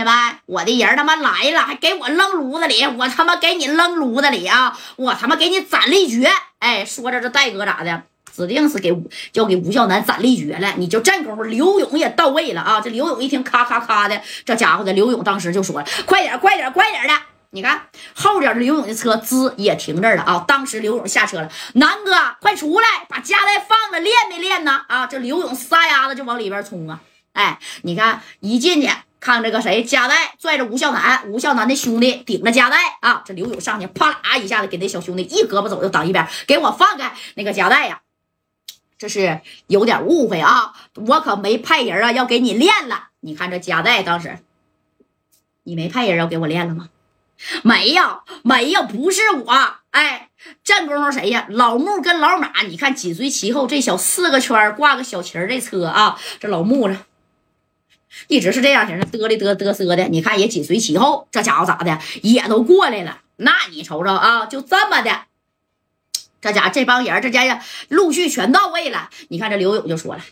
兄弟们，我的人他妈来了，还给我扔炉子里，我他妈给你扔炉子里啊！我他妈给你斩立决！哎，说着这戴哥咋的？指定是给交给吴孝南斩立决了。你就这功夫，刘勇也到位了啊！这刘勇一听，咔咔咔的，这家伙的刘勇当时就说了：“快点，快点，快点的！”你看后边刘勇的车滋也停这儿了啊！当时刘勇下车了，南哥快出来，把夹带放了，练没练呢？啊！这刘勇撒丫子就往里边冲啊！哎，你看一进去。看这个谁，加代拽着吴孝南，吴孝南的兄弟顶着加代啊！这刘勇上去，啪啦一下子给那小兄弟一胳膊肘就挡一边，给我放开！那个加代呀，这是有点误会啊！我可没派人啊，要给你练了。你看这加代当时，你没派人要给我练了吗？没有，没有，不是我。哎，这功夫谁呀？老穆跟老马，你看紧随其后，这小四个圈挂个小旗儿的车啊，这老穆了。一直是这样型的，嘚哩嘚嘚瑟的，你看也紧随其后。这家伙咋的，也都过来了。那你瞅瞅啊，就这么的，这家这帮人，这家呀陆续全到位了。你看这刘勇就说了：“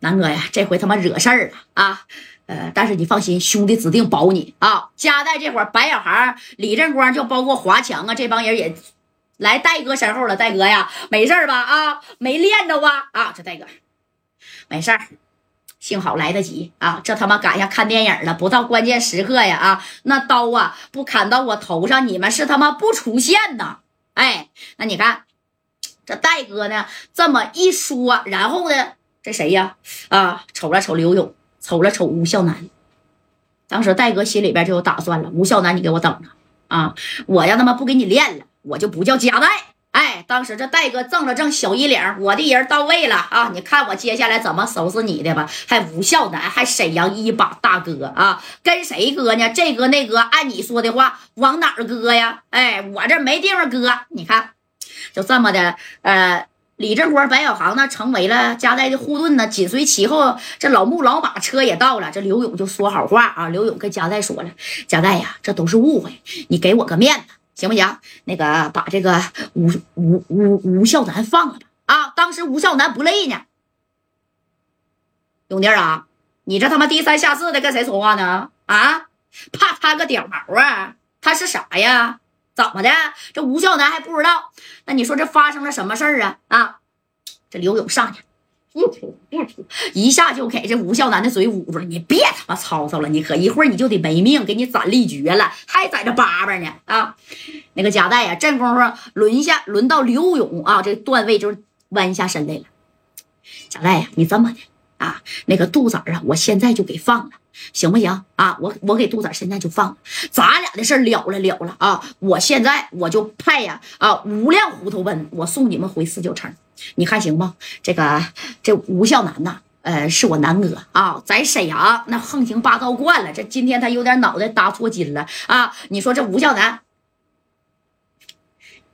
南哥呀，这回他妈惹事儿了啊！呃，但是你放心，兄弟指定保你啊。”加代这会儿，白小航、李正光，就包括华强啊，这帮人也来戴哥身后了。戴哥呀，没事吧？啊，没练着吧？啊，这戴哥没事儿。幸好来得及啊！这他妈赶上看电影了，不到关键时刻呀啊！那刀啊不砍到我头上，你们是他妈不出现呐！哎，那你看这戴哥呢，这么一说，然后呢，这谁呀？啊，瞅了瞅刘勇，瞅了瞅吴孝南，当时戴哥心里边就有打算了。吴孝南，你给我等着啊！我要他妈不给你练了，我就不叫加代。哎，当时这戴哥正了正小衣领，我的人到位了啊！你看我接下来怎么收拾你的吧？还吴孝南，还沈阳一把大哥啊，跟谁哥呢？这哥那哥，按你说的话，往哪儿搁呀？哎，我这没地方搁。你看，就这么的，呃，李正国、白小航呢，成为了加代的护盾呢，紧随其后，这老木老马车也到了，这刘勇就说好话啊。刘勇跟加代说了：“加代呀，这都是误会，你给我个面子。”行不行？那个把这个吴吴吴吴孝南放了吧！啊，当时吴孝南不累呢。兄弟啊，你这他妈低三下四的跟谁说话呢？啊，怕他个屌毛啊！他是啥呀？怎么的？这吴孝南还不知道？那你说这发生了什么事儿啊？啊，这刘勇上去。别出别出，一下就给这吴孝南的嘴捂住了。你别他妈吵吵了，你可一会儿你就得没命，给你斩立决了，还在这叭叭呢啊！那个贾代呀，这功夫轮下轮到刘勇啊，这段位就是弯下身来了。贾代呀，你这么的啊，那个杜子啊，我现在就给放了，行不行啊？我我给杜子现在就放，咱俩的事了了了了啊！我现在我就派呀啊五辆虎头奔，我送你们回四九城。你看行吗？这个这吴孝南呐，呃，是我南哥啊，在沈阳那横行霸道惯了，这今天他有点脑袋搭错筋了啊！你说这吴孝南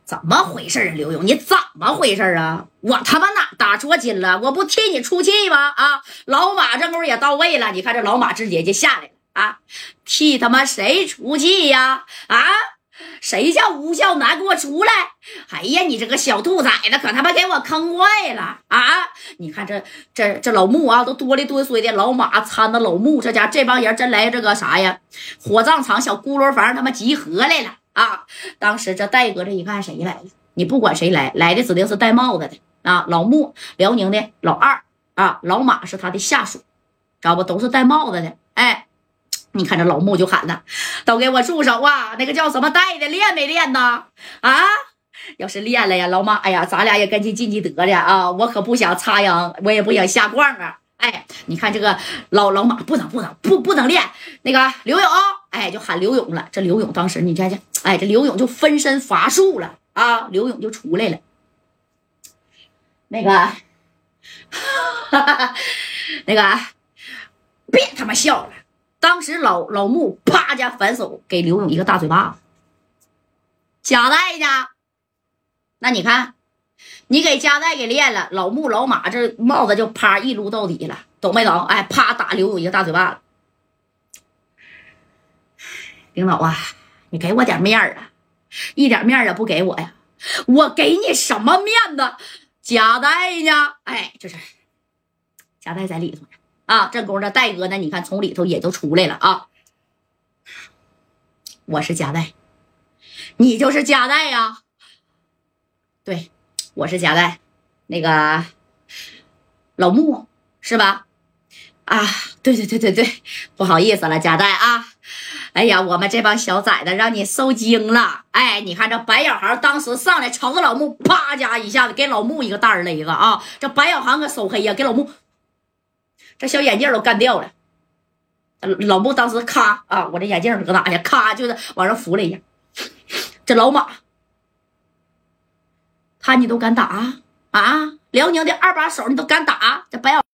怎么回事啊？刘勇，你怎么回事啊？我他妈哪搭错筋了？我不替你出气吗？啊！老马这功夫也到位了，你看这老马直接就下来了啊！替他妈谁出气呀？啊！谁叫吴孝南给我出来？哎呀，你这个小兔崽子，可他妈给我坑坏了啊！你看这这这老穆啊，都哆里哆嗦的。老马搀着老穆，这家这帮人真来这个啥呀？火葬场小咕噜房他妈集合来了啊！当时这戴哥这一看谁来了？你不管谁来，来的指定是戴帽子的啊！老穆，辽宁的老二啊，老马是他的下属，知道不？都是戴帽子的，哎。你看这老木就喊了：“都给我住手啊！那个叫什么戴的练没练呢？啊，要是练了呀，老马，哎呀，咱俩也跟进晋级得了啊！我可不想插秧，我也不想下逛啊！哎，你看这个老老马不能不能不不能练那个刘勇，哎，就喊刘勇了。这刘勇当时你看见，哎，这刘勇就分身乏术了啊！刘勇就出来了，那个，那个，别他妈笑了。”当时老老穆啪家反手给刘勇一个大嘴巴子，夹带家，那你看，你给夹带给练了，老穆老马这帽子就啪一撸到底了，懂没懂？哎，啪打刘勇一个大嘴巴子。领导啊，你给我点面儿啊，一点面儿也不给我呀，我给你什么面子？夹带呢？哎，就是夹带在里头呢。啊，这功夫戴哥呢？你看从里头也就出来了啊。我是夹带，你就是夹带呀？对，我是夹带，那个老穆是吧？啊，对对对对对，不好意思了，夹带啊。哎呀，我们这帮小崽子让你受惊了。哎，你看这白小航当时上来朝着老穆，啪家一下子给老穆一个大耳雷子啊！这白小航可手黑呀，给老穆这小眼镜都干掉了。老穆当时咔啊，我这眼镜搁哪去？咔就是往上扶了一下。这老马，他你都敢打啊？辽宁的二把手你都敢打？这白小。